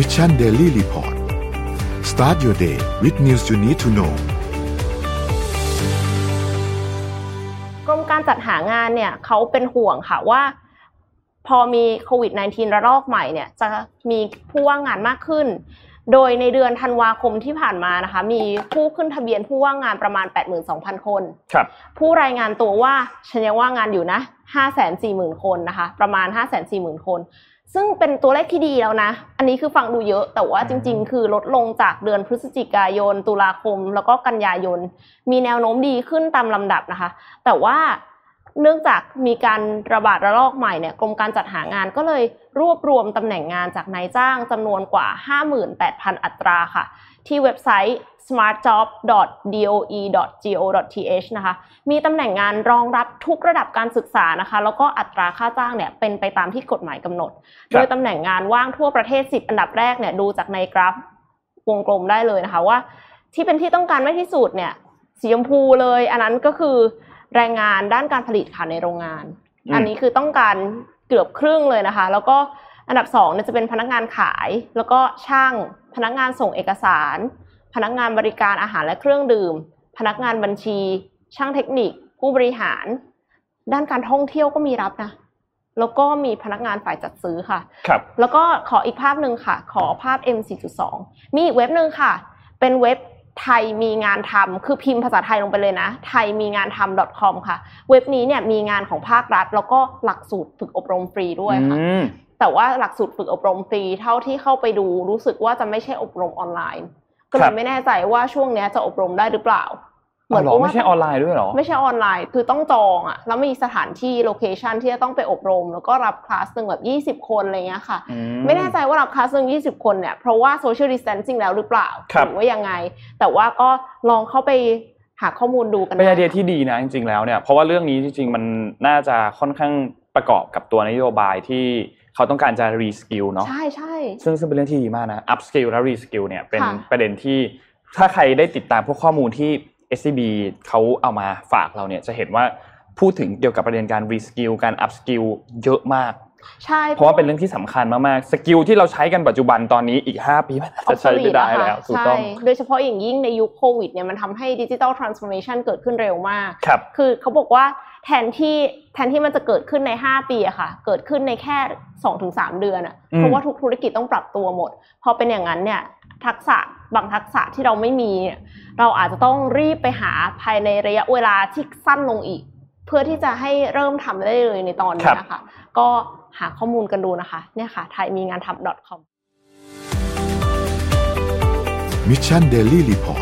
Mission Daily Report start your day with news you need to know กรมการจัดหางานเนี่ยเขาเป็นห่วงค่ะว่า พอมีโควิด -19 ระลอกใหม่เนี่ยจะมีผู้ว่างงานมากขึ้น โดยในเดือนธันวาคมที่ผ่านมานะคะ มีผู้ขึ้นทะเบียนผู้ว่างงานประมาณ 82,000 คนครับผู้รายงานตัวว่าฉันยังว่างงานอยู่นะ 540,000 คนนะคะ ประมาณ 540,000 คน ซึ่งเป็นตัวเลขที่ดีแล้วนะ อันนี้คือฟังดูเยอะ แต่ว่าจริง ๆ คือลดลงจากเดือนพฤศจิกายน ตุลาคม แล้วก็กันยายน มีแนวโน้มดีขึ้นตามลำดับนะคะ แต่ว่า เนื่องจากมีการระบาดระลอกใหม่เนี่ยกรมการจัดหางานก็เลยรวบรวมตำแหน่งงานจากนายจ้างจำนวนกว่า 58,000 อัตราค่ะ ที่เว็บไซต์ smartjob.doe.go.th นะคะ มีตำแหน่งงานรองรับทุกระดับการศึกษานะคะ แล้วก็อัตราค่าจ้างเนี่ยเป็นไปตามที่กฎหมายกำหนด โดยตำแหน่งงานว่างทั่วประเทศ 10 อันดับแรกเนี่ยดูจากในกราฟวงกลมได้เลยนะคะว่า ที่เป็นที่ต้องการมากที่สุดเนี่ยสีชมพูเลย อันนั้นก็คือ แรงงานด้านการผลิตค่ะในโรงงานอืมอันนี้คือต้องการเกือบครึ่งเลยนะคะ แล้วก็อันดับสองเนี่ยจะเป็นพนักงานขาย แล้วก็ช่างพนักงานส่งเอกสาร พนักงานบริการอาหารและเครื่องดื่ม พนักงานบัญชี ช่างเทคนิค ผู้บริหาร ด้านการท่องเที่ยวก็มีรับนะแล้วก็มีพนักงานฝ่ายจัดซื้อค่ะ ครับ แล้วก็ขออีกภาพหนึ่งค่ะ ขอภาพ M 4.2 มีอีกเว็บหนึ่งค่ะ เป็นเว็บ ไทยมีงานทำคือพิมพ์ภาษาไทยลงไปเลยนะ ไทยมีงานทำ .com ค่ะ เว็บนี้เนี่ยมีงานของภาครัฐ แล้วก็หลักสูตรฝึกอบรมฟรีด้วยค่ะอืมแต่ว่าหลักสูตรฝึกอบรมฟรีเท่าที่เข้าไปดูรู้สึกว่าจะไม่ใช่อบรมออนไลน์ ก็เลครับไม่แน่ใจว่าช่วงเนี้ยจะอบรมได้หรือเปล่าอ๋อ เหรอกับว่าไม่ใช่ออนไลน์ด้วยเหรอ ไม่ใช่ออนไลน์ คือต้องจองอะแล้วมีสถานที่ location ที่จะต้องไปอบรม แล้วก็รับคลาสหนึ่งแบบยี่สิบคนอะไรเงี้ยค่ะอืไม่แน่ใจว่ารับคลาสหนึ่งยี่สิบคนเนี่ย เพราะว่า social distancing แล้วหรือเปล่าครับหรือว่ายังไง แต่ว่าก็ลองเข้าไปหาข้อมูลดูกันเป็นไอเดียค่ะที่ดีนะจริงๆแล้วเนี่ย เพราะว่าเรื่องนี้จริงๆมันน่าจะค่อนข้างประกอบกับตัวนโยบายที่เขาต้องการจะ reskill เนาะ ใช่ใช่ซึ่งซึ่งเป็นเรื่องที่ดีมากนะ up skill และ re skill เนี่ยเป็นค่ะประเด็นที่ถ้าใครได้ติดตามพวกข้อมูลที่ SCB เขาเอามาฝากเราเนี่ยจะเห็นว่าพูดถึงเกี่ยวกับประเด็นการ re skill การ up skill เยอะมากใช่เพราะว่าเป็นเรื่องที่สำคัญมากๆสกิลที่เราใช้กันปัจจุบันตอนนี้อีก 5 ปีมันอาจจะใช้ไม่ได้แล้วถูกต้องใช่โดยเฉพาะอย่างยิ่งในยุคโควิดเนี่ยมันทำให้ดิจิ t a ลทรานส์ o r m a t i o n เกิดขึ้นเร็วมากครับคือเขาบอกว่าแทนที่แทนที่มันจะเกิดขึ้นใน 5 ปีอะค่ะ เกิดขึ้นในแค่ 2-3 เดือนอะอืมเพราะว่าทุกธุรกิจต้องปรับตัวหมด พอเป็นอย่างนั้นเนี่ย ทักษะบางทักษะที่เราไม่มีเนี่ยเราอาจจะต้องรีบไปหาภายในระยะเวลาที่สั้นลงอีก เพื่อที่จะให้เริ่มทำได้เลยในตอนนี้นะคะ ก็หาข้อมูลกันดูนะคะ เนี่ยค่ะไทยมีงานทำ .com Mission Daily Report